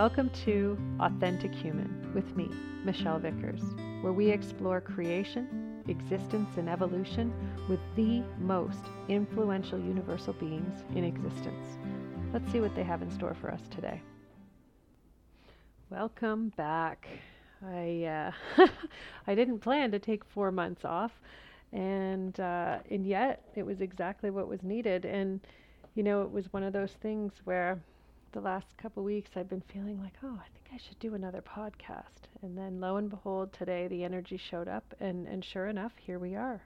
Welcome to Authentic Human with me, Michelle Vickers, where we explore creation, existence, and evolution with the most influential universal beings in existence. Let's see what they have in store for us today. Welcome back. I uh, I didn't plan to take four months off, and uh, and yet it was exactly what was needed. And you know, it was one of those things where the last couple weeks I've been feeling like, oh, I think I should do another podcast. And then lo and behold, today the energy showed up, and and sure enough, here we are.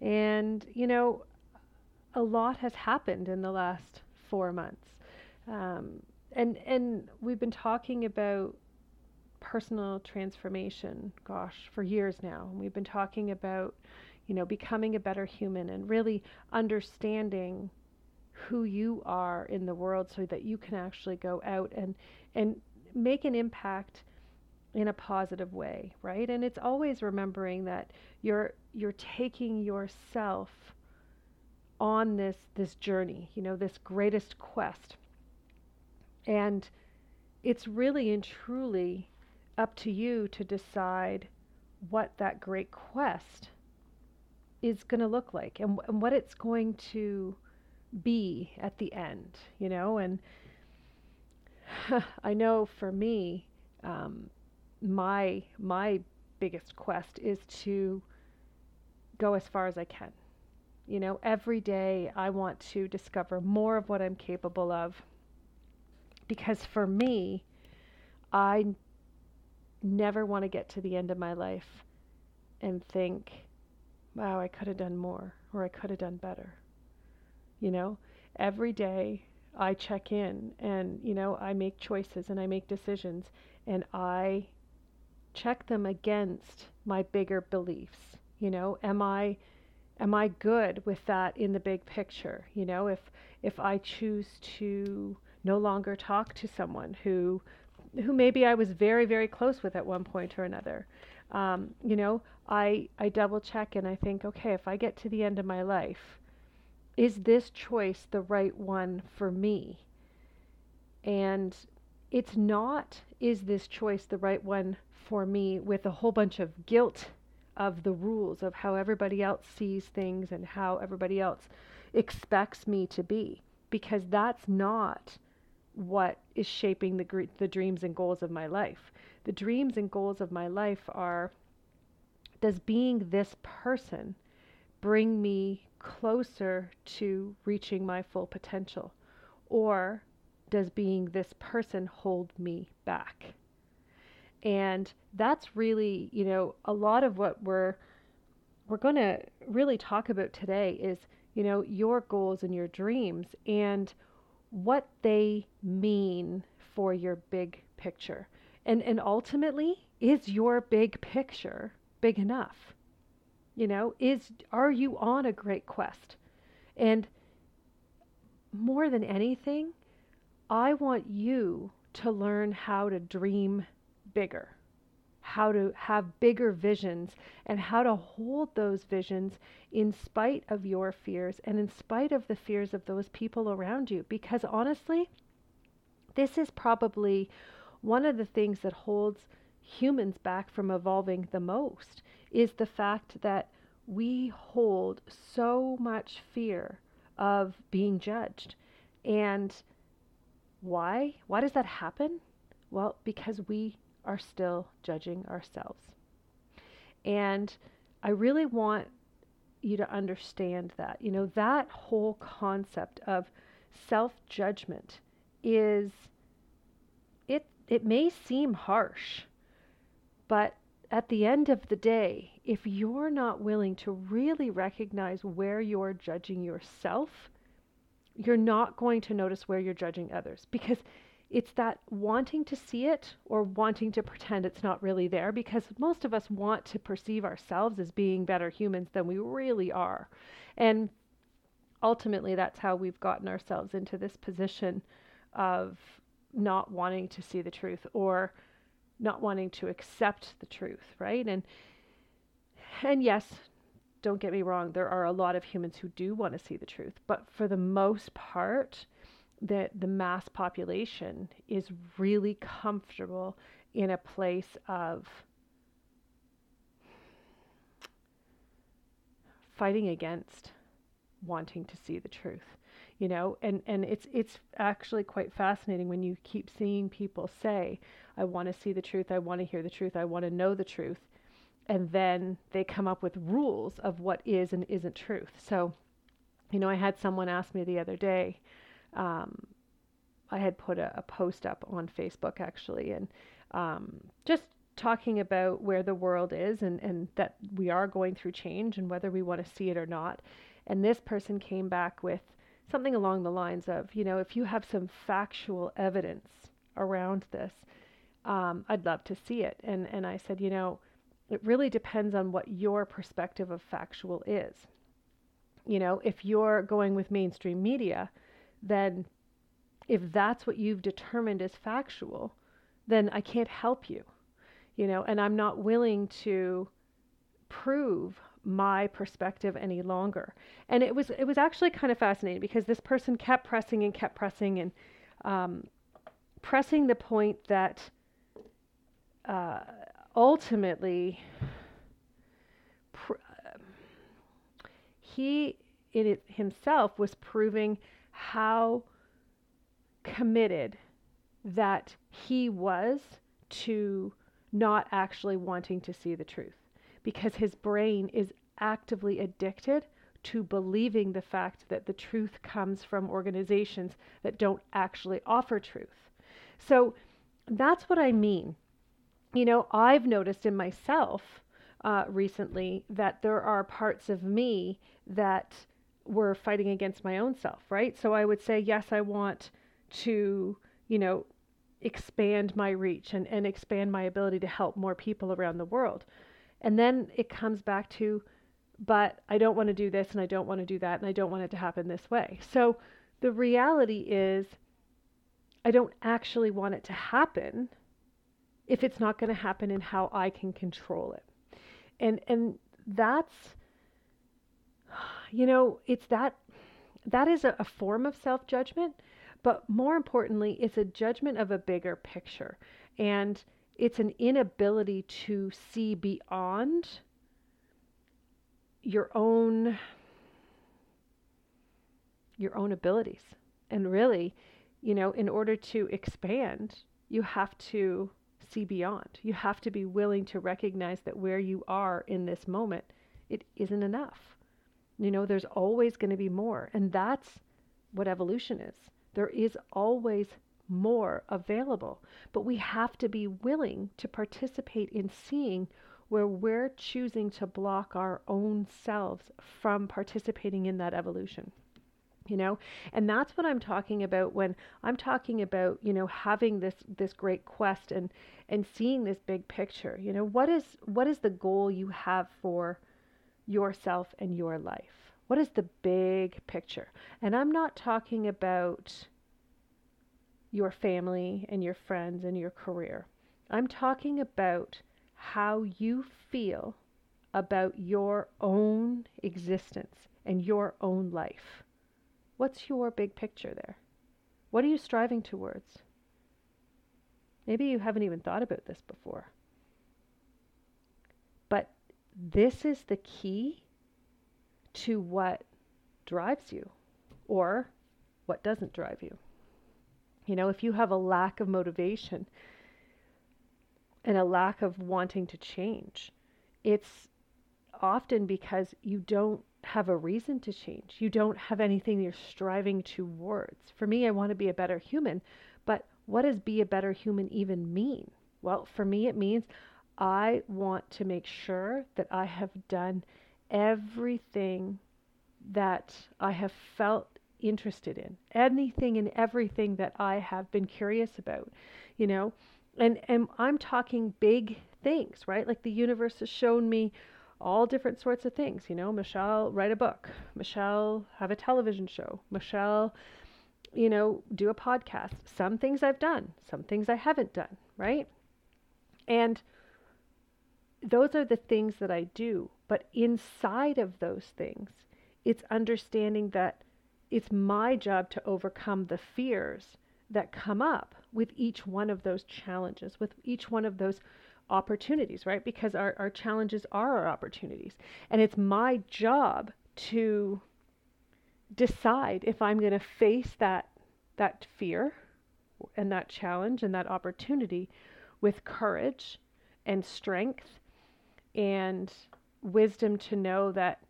And you know, a lot has happened in the last four months. Um, and and we've been talking about personal transformation, gosh, for years now. We've been talking about, you know, becoming a better human and really understanding who you are in the world so that you can actually go out and and make an impact in a positive way, right? And it's always remembering that you're you're taking yourself on this this journey, you know, this greatest quest. And it's really and truly up to you to decide what that great quest is going to look like and, and what it's going to be at the end, you know. And I know for me, um, my my biggest quest is to go as far as I can. You know, every day I want to discover more of what I'm capable of. Because for me, I never want to get to the end of my life and think, wow, I could have done more or I could have done better. You know, every day I check in and, you know, I make choices and I make decisions and I check them against my bigger beliefs. You know, am I am I good with that in the big picture? You know, if if I choose to no longer talk to someone who who maybe I was very, very close with at one point or another. Um, you know, I I double check and I think, okay, if I get to the end of my life, is this choice the right one for me? And it's not is this choice the right one for me with a whole bunch of guilt of the rules of how everybody else sees things and how everybody else expects me to be because that's not what is shaping the, the dreams and goals of my life. The dreams and goals of my life are does being this person bring me closer to reaching my full potential? Or does being this person hold me back? And that's really, you know, a lot of what we're we're going to really talk about today is, you know, your goals and your dreams and what they mean for your big picture. And and ultimately, is your big picture big enough? You know, is are you on a great quest? And more than anything, I want you to learn how to dream bigger how to have bigger visions and how to hold those visions in spite of your fears and in spite of the fears of those people around you. Because honestly, this is probably one of the things that holds humans back from evolving the most is the fact that we hold so much fear of being judged. And why? Why does that happen? Well, because we are still judging ourselves. And I really want you to understand that. You know, that whole concept of self judgment is it it may seem harsh, but at the end of the day, if you're not willing to really recognize where you're judging yourself, you're not going to notice where you're judging others because it's that wanting to see it or wanting to pretend it's not really there because most of us want to perceive ourselves as being better humans than we really are. And ultimately, that's how we've gotten ourselves into this position of not wanting to see the truth or not wanting to accept the truth, right? And and yes, don't get me wrong, there are a lot of humans who do want to see the truth, but for the most part, that the mass population is really comfortable in a place of fighting against wanting to see the truth you know? And and it's it's actually quite fascinating when you keep seeing people say i want to see the truth i want to hear the truth i want to know the truth and then they come up with rules of what is and isn't truth so you know i had someone ask me the other day um, i had put a, a, post up on facebook actually and um, just talking about where the world is and, and that we are going through change and whether we want to see it or not and this person came back with something along the lines of, you know, if you have some factual evidence around this, um, I'd love to see it. And and I said, you know, it really depends on what your perspective of factual is. You know, if you're going with mainstream media, then if that's what you've determined is factual, then I can't help you. You know, and I'm not willing to prove my perspective any longer. And it was it was actually kind of fascinating because this person kept pressing and kept pressing and um, pressing the point that uh, ultimately pr- he it himself was proving how committed that he was to not actually wanting to see the truth because his brain is actively addicted to believing the fact that the truth comes from organizations that don't actually offer truth. So that's what I mean. You know, I've noticed in myself uh, recently that there are parts of me that were fighting against my own self, right? So I would say, yes, I want to, you know, expand my reach and, and expand my ability to help more people around the world. And then it comes back to, but I don't want to do this and I don't want to do that and I don't want it to happen this way. So the reality is, I don't actually want it to happen if it's not going to happen and how I can control it. And and that's you know, it's that that is a, a form of self-judgment, but more importantly, it's a judgment of a bigger picture. And it's an inability to see beyond your own your own abilities and really you know in order to expand you have to see beyond. You have to be willing to recognize that where you are in this moment it isn't enough. You know there's always going to be more and that's what evolution is. There is always more available. But we have to be willing to participate in seeing where we're choosing to block our own selves from participating in that evolution you know and that's what i'm talking about when i'm talking about you know having this this great quest and and seeing this big picture you know what is what is the goal you have for yourself and your life what is the big picture and i'm not talking about your family and your friends and your career. I'm talking about how you feel about your own existence and your own life. What's your big picture there? What are you striving towards? Maybe you haven't even thought about this before. But this is the key to what drives you or what doesn't drive you. You know, if you have a lack of motivation and a lack of wanting to change, it's often because you don't have a reason to change. You don't have anything you're striving towards. For me, I want to be a better human, but what does be a better human even mean? Well, for me, it means I want to make sure that I have done everything that I have felt interested in, anything and everything that I have been curious about, you know. And and I'm talking big things, right? Like the universe has shown me all different sorts of things, you know. Michelle write a book, Michelle have a television show, Michelle you know, do a podcast. Some things I've done, some things I haven't done, right? And those are the things that I do. But inside of those things, it's understanding that it's my job to overcome the fears that come up with each one of those challenges, with each one of those opportunities, right? Because our, our challenges are our opportunities. And it's my job to decide if I'm going to face that that fear and that challenge and that opportunity with courage and strength and wisdom to know that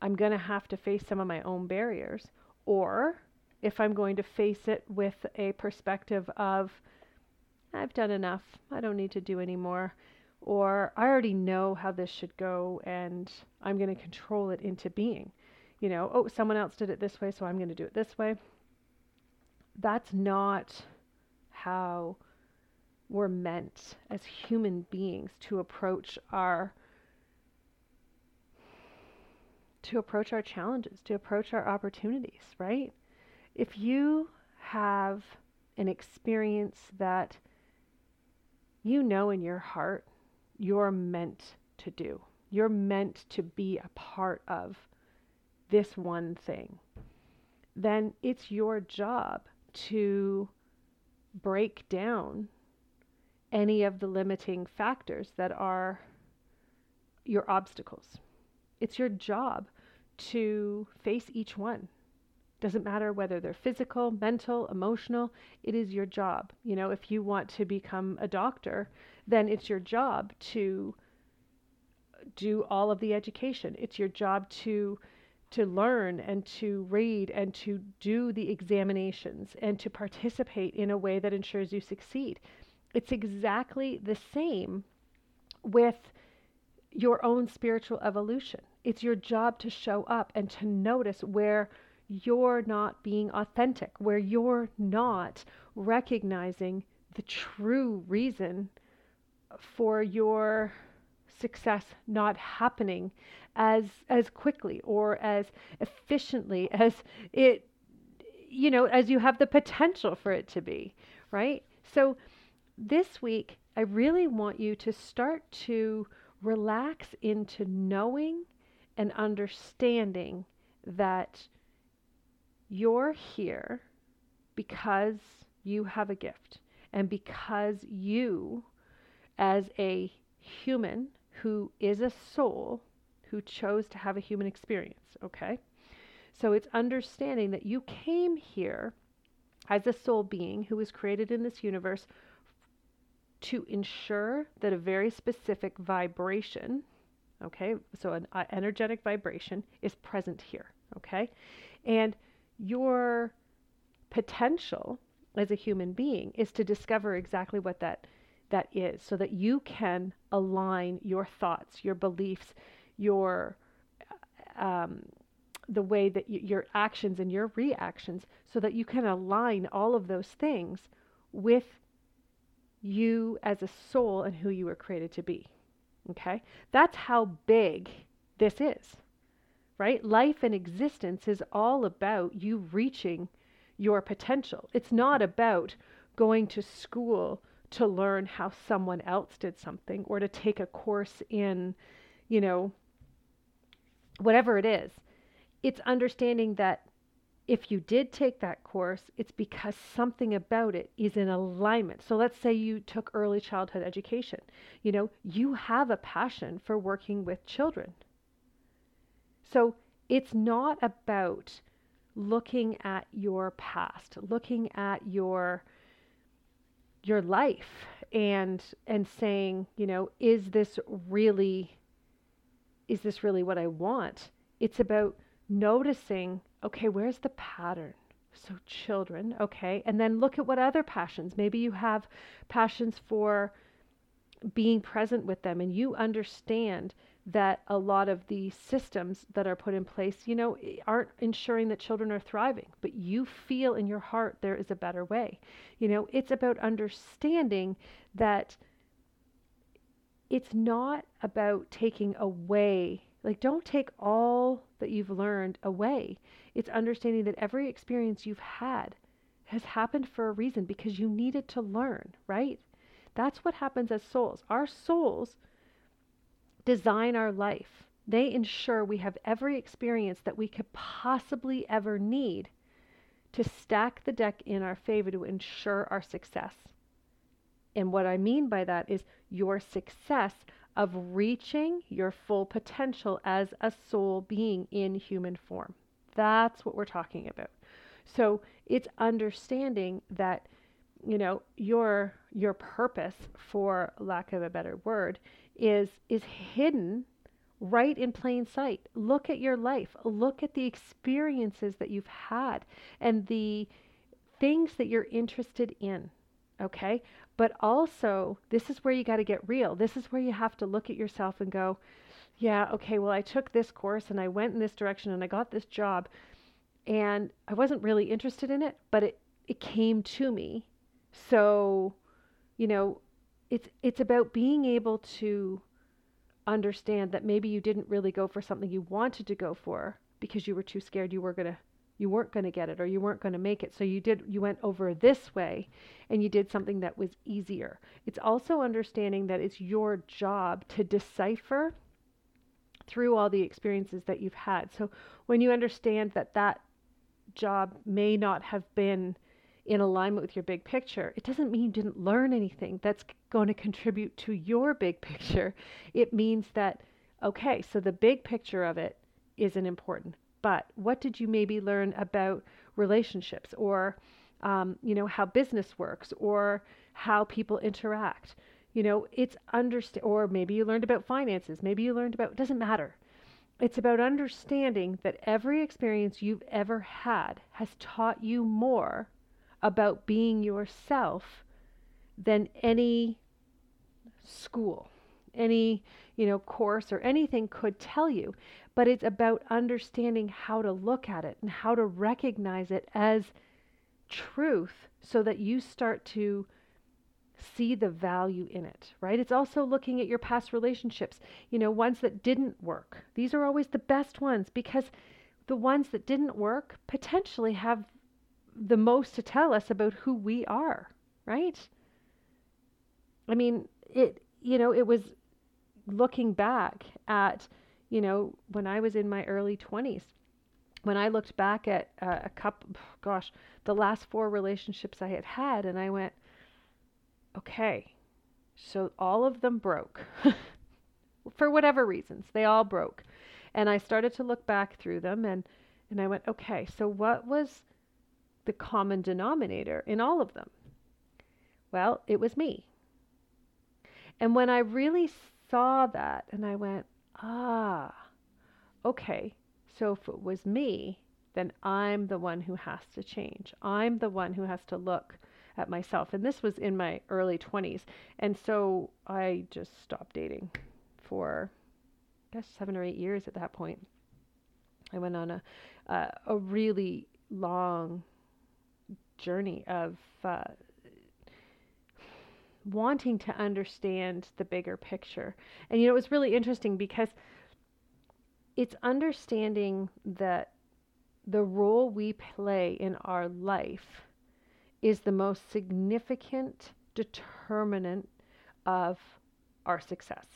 I'm going to have to face some of my own barriers or if I'm going to face it with a perspective of I've done enough, I don't need to do any more. or I already know how this should go and I'm going to control it into being. You know, oh, someone else did it this way, so I'm going to do it this way. That's not how we're meant as human beings to approach our to approach our challenges, to approach our opportunities, right? If you have an experience that you know in your heart you're meant to do. You're meant to be a part of this one thing. Then it's your job to break down any of the limiting factors that are your obstacles. It's your job to face each one. Doesn't matter whether they're physical, mental, emotional, it is your job. You know, if you want to become a doctor, then it's your job to do all of the education. It's your job to to learn and to read and to do the examinations and to participate in a way that ensures you succeed. It's exactly the same with your own spiritual evolution. It's your job to show up and to notice where you're not being authentic, where you're not recognizing the true reason for your success not happening as as quickly or as efficiently as it you know as you have the potential for it to be right? So this week i really want you to start to relax into knowing and understanding that you're here because you have a gift and because you as a human who is a soul who chose to have a human experience, okay? So it's understanding that you came here as a soul being who was created in this universe to ensure that a very specific vibration, okay, so an uh, energetic vibration is present here, okay? And your potential as a human being is to discover exactly what that that is so that you can align your thoughts, your beliefs, your um, the way that your actions and your reactions so that you can align all of those things with you as a soul and who you were created to be. Okay? That's how big this is. Right? Life and existence is all about you reaching your potential. It's not about going to school to learn how someone else did something or to take a course in, you know, whatever it is. It's understanding that if you did take that course, it's because something about it is in alignment. So let's say you took early childhood education. You know, you have a passion for working with children. So it's not about looking at your past, looking at your your life and and saying, you know, is this really is this really what I want? It's about noticing, okay, where's the pattern? So children, okay, and then look at what other passions. Maybe you have passions for being present with them and you understand that a lot of the systems that are put in place, you know, aren't ensuring that children are thriving, but you feel in your heart there is a better way. You know, it's about understanding that it's not about taking away, like, don't take all that you've learned away. It's understanding that every experience you've had has happened for a reason because you needed to learn, right? That's what happens as souls. Our souls design our life. They ensure we have every experience that we could possibly ever need to stack the deck in our favor to ensure our success. And what I mean by that is your success of reaching your full potential as a soul being in human form. That's what we're talking about. So it's understanding that you know your your purpose for lack of a better word is is hidden right in plain sight. Look at your life. Look at the experiences that you've had and the things that you're interested in. Okay? But also, this is where you got to get real. This is where you have to look at yourself and go, yeah, okay, well, I took this course and I went in this direction and I got this job and I wasn't really interested in it, but it, it came to me. So, you know, it's it's about being able to understand that maybe you didn't really go for something you wanted to go for because you were too scared you were going to you weren't going to get it or you weren't going to make it. So you did you went over this way and you did something that was easier. It's also understanding that it's your job to decipher through all the experiences that you've had. So when you understand that that job may not have been in alignment with your big picture, it doesn't mean you didn't learn anything that's going to contribute to your big picture. It means that, okay, so the big picture of it isn't important, but what did you maybe learn about relationships or, um, you know, how business works or how people interact? You know, it's understand, or maybe you learned about finances, maybe you learned about, it doesn't matter. It's about understanding that every experience you've ever had has taught you more about being yourself than any school, any, you know, course or anything could tell you. But it's about understanding how to look at it and how to recognize it as truth so that you start to see the value in it, right? It's also looking at your past relationships, you know, ones that didn't work. These are always the best ones because the ones that didn't work potentially have the most to tell us about who we are, right? I mean, it, you know, it was looking back at, you know, when I was in my early 20s, when I looked back at uh, a couple, gosh, the last four relationships I had had, and I went, okay, so all of them broke for whatever reasons. They all broke. And I started to look back through them and, and I went, okay, so what was the common denominator in all of them? Well, it was me. And when I really saw that and I went, ah, okay, so if it was me, then I'm the one who has to change. I'm the one who has to look at myself. And this was in my early 20s. And so I just stopped dating for, I guess, seven or eight years at that point. I went on a, uh, a really long journey of uh, wanting to understand the bigger picture. And you know, it was really interesting because it's understanding that the role we play in our life is the most significant determinant of our success.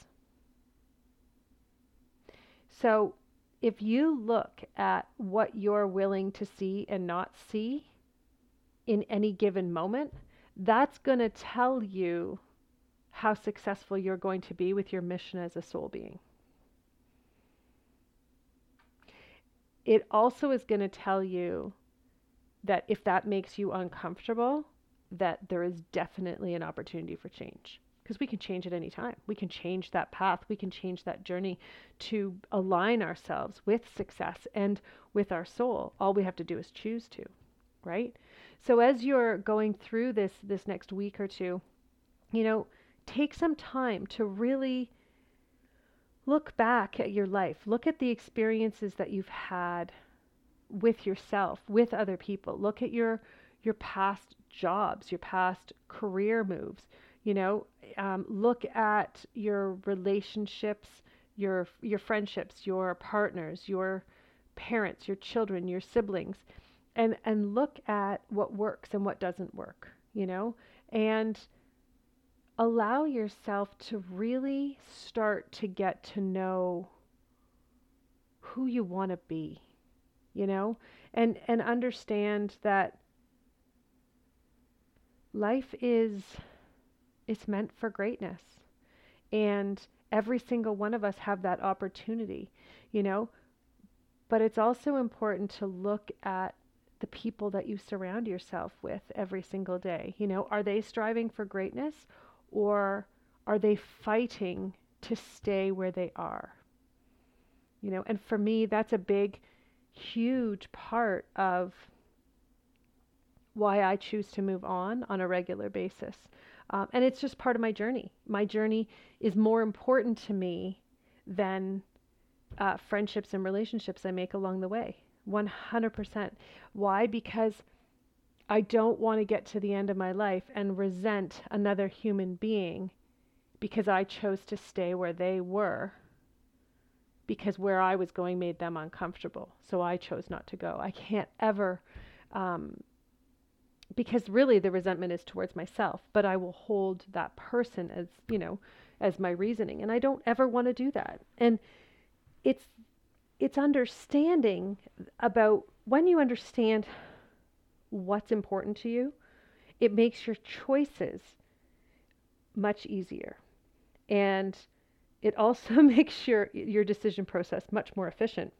So, if you look at what you're willing to see and not see, in any given moment, that's going to tell you how successful you're going to be with your mission as a soul being. It also is going to tell you that if that makes you uncomfortable, that there is definitely an opportunity for change because we can change at any time. We can change that path, we can change that journey to align ourselves with success and with our soul. All we have to do is choose to, right? So as you're going through this this next week or two, you know, take some time to really look back at your life. Look at the experiences that you've had with yourself, with other people. Look at your your past jobs, your past career moves. You know, um, look at your relationships, your your friendships, your partners, your parents, your children, your siblings and and look at what works and what doesn't work, you know, and allow yourself to really start to get to know who you want to be, you know, and and understand that life is it's meant for greatness. And every single one of us have that opportunity you know? But it's also important to look at the people that you surround yourself with every single day you know are they striving for greatness or are they fighting to stay where they are you know and for me that's a big huge part of why I choose to move on on a regular basis. Um, and it's just part of my journey. My journey is more important to me than uh, friendships and relationships I make along the way. 100%. Why? Because I don't want to get to the end of my life and resent another human being because I chose to stay where they were because where I was going made them uncomfortable. So I chose not to go. I can't ever um, because really the resentment is towards myself, but I will hold that person as, you know, as my reasoning. And I don't ever want to do that. And it's it's understanding about when you understand what's important to you, it makes your choices much easier. And it also makes your your decision process much more efficient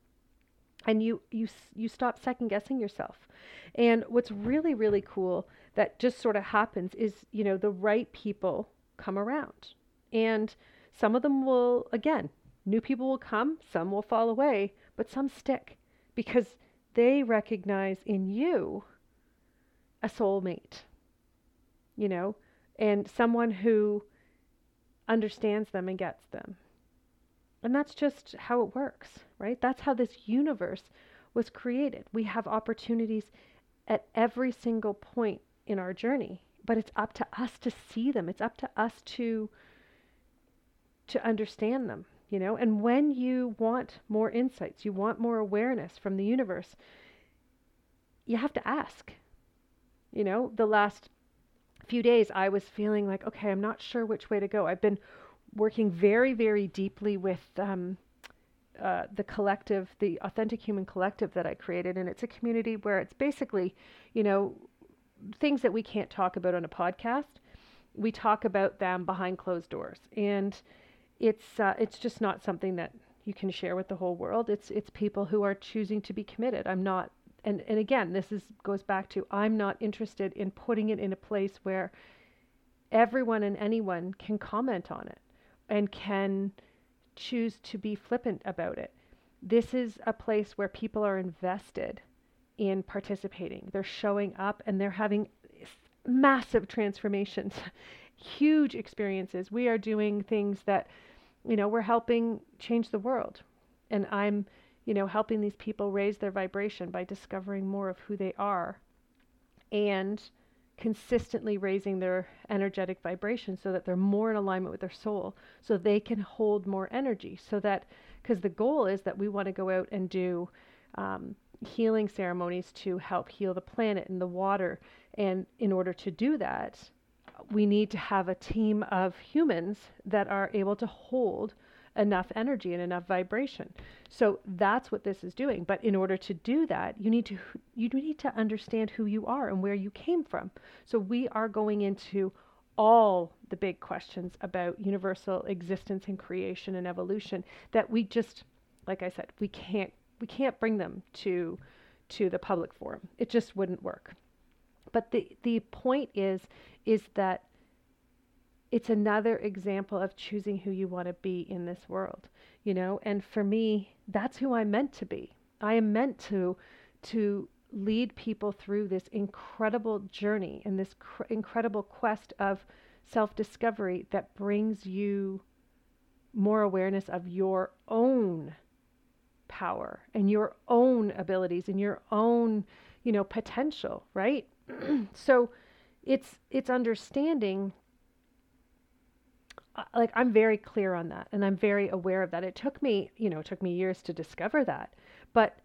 and you you you stop second guessing yourself. And what's really really cool that just sort of happens is, you know, the right people come around. And some of them will again, new people will come, some will fall away, but some stick because they recognize in you a soulmate. You know, and someone who understands them and gets them. And that's just how it works, right? That's how this universe was created. We have opportunities at every single point in our journey, but it's up to us to see them. It's up to us to to understand them, you know? And when you want more insights, you want more awareness from the universe, you have to ask. You know, the last few days I was feeling like, okay, I'm not sure which way to go. I've been working very, very deeply with um, uh, the collective, the Authentic Human Collective that I created. And it's a community where it's basically, you know, things that we can't talk about on a podcast. We talk about them behind closed doors. And it's, uh, it's just not something that you can share with the whole world. It's, it's people who are choosing to be committed. I'm not, and, and again, this is, goes back to I'm not interested in putting it in a place where everyone and anyone can comment on it and can choose to be flippant about it. This is a place where people are invested in participating. They're showing up and they're having massive transformations, huge experiences. We are doing things that, you know, we're helping change the world. And I'm, you know, helping these people raise their vibration by discovering more of who they are and consistently raising their energetic vibration so that they're more in alignment with their soul so they can hold more energy so that because the goal is that we want to go out and do um, healing ceremonies to help heal the planet and the water and in order to do that we need to have a team of humans that are able to hold enough energy and enough vibration. So that's what this is doing. But in order to do that, you need to you need to understand who you are and where you came from. So we are going into all the big questions about universal existence and creation and evolution that we just like I said, we can't we can't bring them to to the public forum. It just wouldn't work. But the the point is is that it's another example of choosing who you want to be in this world, you know? And for me, that's who I'm meant to be. I am meant to to lead people through this incredible journey and this cr- incredible quest of self-discovery that brings you more awareness of your own power and your own abilities and your own, you know, potential, right? so it's it's understanding uh, like I'm very clear on that and I'm very aware of that. It took me, you know, it took me years to discover that. But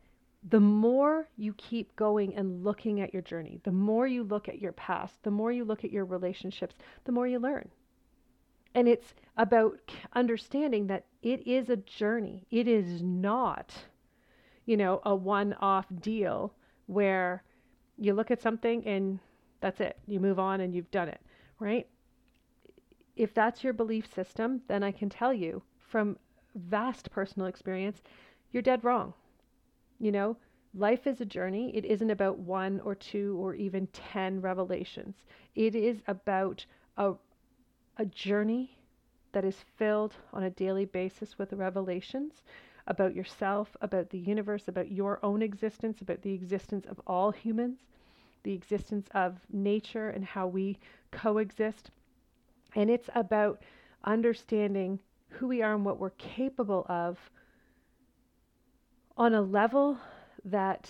the more you keep going and looking at your journey, the more you look at your past, the more you look at your relationships, the more you learn. And it's about understanding that it is a journey. It is not, you know, a one off deal where you look at something and that's it. You move on and you've done it, right? If that's your belief system, then I can tell you from vast personal experience, you're dead wrong. You know, life is a journey. It isn't about one or two or even 10 revelations. It is about a, a journey that is filled on a daily basis with revelations about yourself, about the universe, about your own existence, about the existence of all humans, the existence of nature and how we coexist. And it's about understanding who we are and what we're capable of on a level that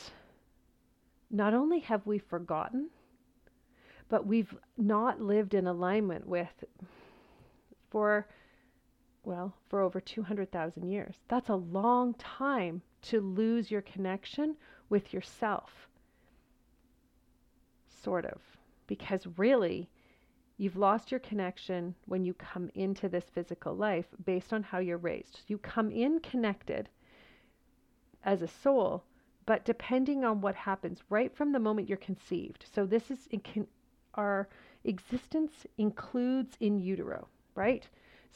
not only have we forgotten, but we've not lived in alignment with for, well, for over 200,000 years. That's a long time to lose your connection with yourself. Sort of. Because really, you've lost your connection when you come into this physical life based on how you're raised. You come in connected as a soul, but depending on what happens right from the moment you're conceived. So this is in, our existence includes in utero, right?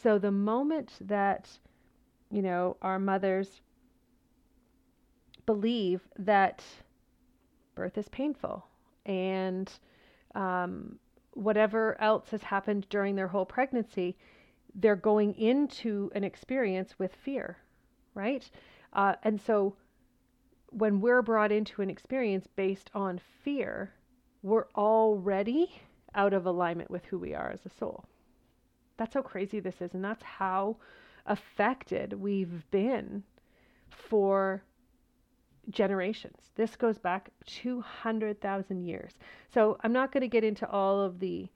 So the moment that you know our mothers believe that birth is painful and um, whatever else has happened during their whole pregnancy, they're going into an experience with fear, right? Uh, and so when we're brought into an experience based on fear, we're already out of alignment with who we are as a soul. That's how crazy this is. And that's how affected we've been for generations. This goes back 200,000 years. So I'm not going to get into all of the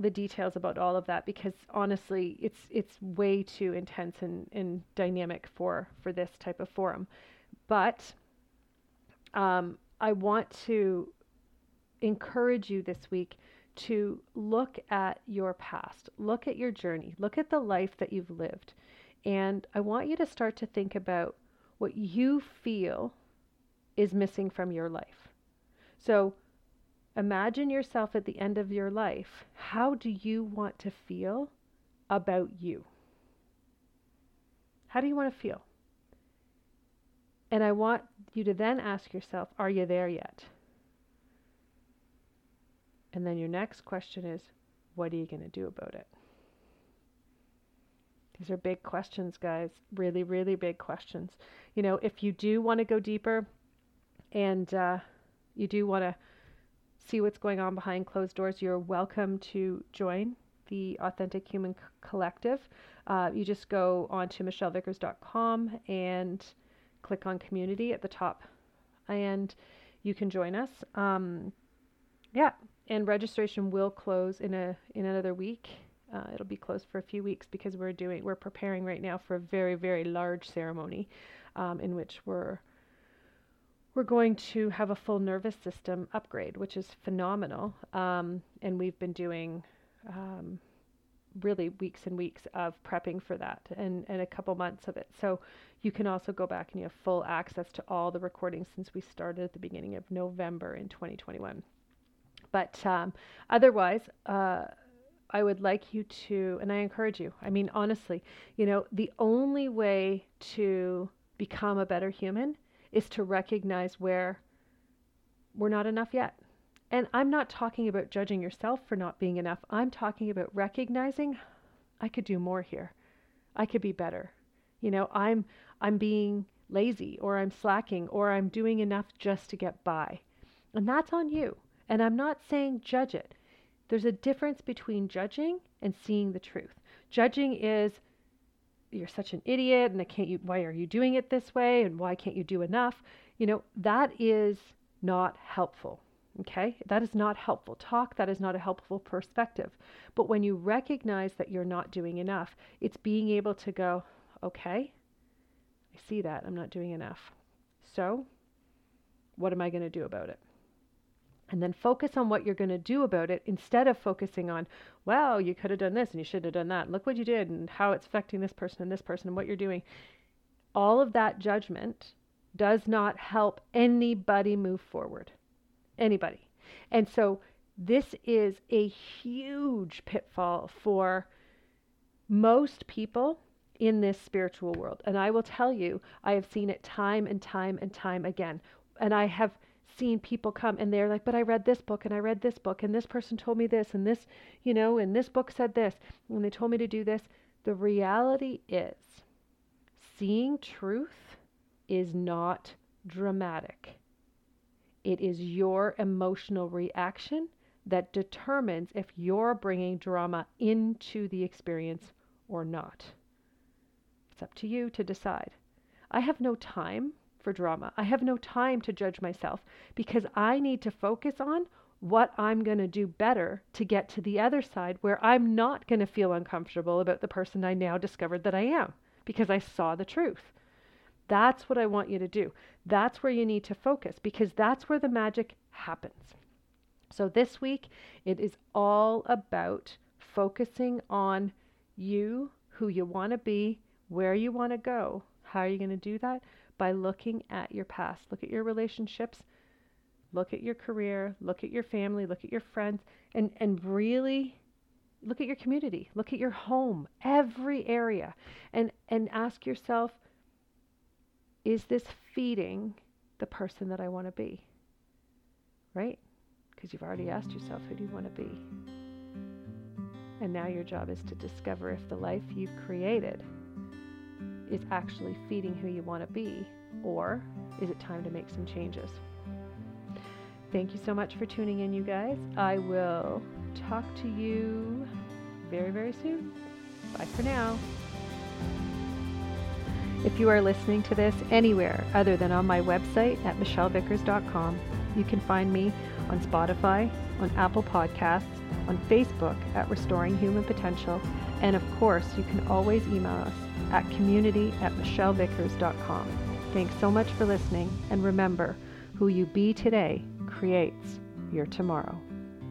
the details about all of that because honestly it's it's way too intense and, and dynamic for for this type of forum. But um, I want to encourage you this week to look at your past, look at your journey, look at the life that you've lived. And I want you to start to think about what you feel is missing from your life. So imagine yourself at the end of your life. How do you want to feel about you? How do you want to feel? And I want you to then ask yourself, are you there yet? And then your next question is, what are you going to do about it? These are big questions, guys. Really, really big questions. You know, if you do want to go deeper, and uh, you do want to see what's going on behind closed doors, you're welcome to join the Authentic Human C- Collective. Uh, you just go on to michellevickers.com and click on community at the top, and you can join us. Um, yeah, and registration will close in a in another week. Uh, it'll be closed for a few weeks because we're doing we're preparing right now for a very very large ceremony, um, in which we're we're going to have a full nervous system upgrade, which is phenomenal. Um, and we've been doing um, really weeks and weeks of prepping for that and, and a couple months of it. So you can also go back and you have full access to all the recordings since we started at the beginning of November in 2021. But um, otherwise, uh, I would like you to, and I encourage you, I mean, honestly, you know, the only way to become a better human is to recognize where we're not enough yet. And I'm not talking about judging yourself for not being enough. I'm talking about recognizing I could do more here. I could be better. You know, I'm I'm being lazy or I'm slacking or I'm doing enough just to get by. And that's on you. And I'm not saying judge it. There's a difference between judging and seeing the truth. Judging is you're such an idiot and I can't you why are you doing it this way and why can't you do enough? You know, that is not helpful. Okay? That is not helpful talk. That is not a helpful perspective. But when you recognize that you're not doing enough, it's being able to go, okay, I see that. I'm not doing enough. So, what am I going to do about it? And then focus on what you're going to do about it instead of focusing on, well, you could have done this and you should have done that. Look what you did and how it's affecting this person and this person and what you're doing. All of that judgment does not help anybody move forward. Anybody. And so this is a huge pitfall for most people in this spiritual world. And I will tell you, I have seen it time and time and time again. And I have seen people come and they're like, but I read this book and I read this book and this person told me this and this, you know, and this book said this and they told me to do this. The reality is, seeing truth is not dramatic. It is your emotional reaction that determines if you're bringing drama into the experience or not. It's up to you to decide. I have no time for drama. I have no time to judge myself because I need to focus on what I'm going to do better to get to the other side where I'm not going to feel uncomfortable about the person I now discovered that I am because I saw the truth. That's what I want you to do. That's where you need to focus because that's where the magic happens. So this week, it is all about focusing on you, who you want to be, where you want to go. How are you going to do that? By looking at your past. Look at your relationships, look at your career, look at your family, look at your friends, and, and really look at your community, look at your home, every area, and, and ask yourself, is this feeding the person that I want to be? Right? Because you've already asked yourself, who do you want to be? And now your job is to discover if the life you've created is actually feeding who you want to be, or is it time to make some changes? Thank you so much for tuning in, you guys. I will talk to you very, very soon. Bye for now. If you are listening to this anywhere other than on my website at michellevickers.com, you can find me on Spotify, on Apple Podcasts, on Facebook at Restoring Human Potential, and of course, you can always email us at community at michellevickers.com. Thanks so much for listening, and remember, who you be today creates your tomorrow.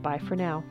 Bye for now.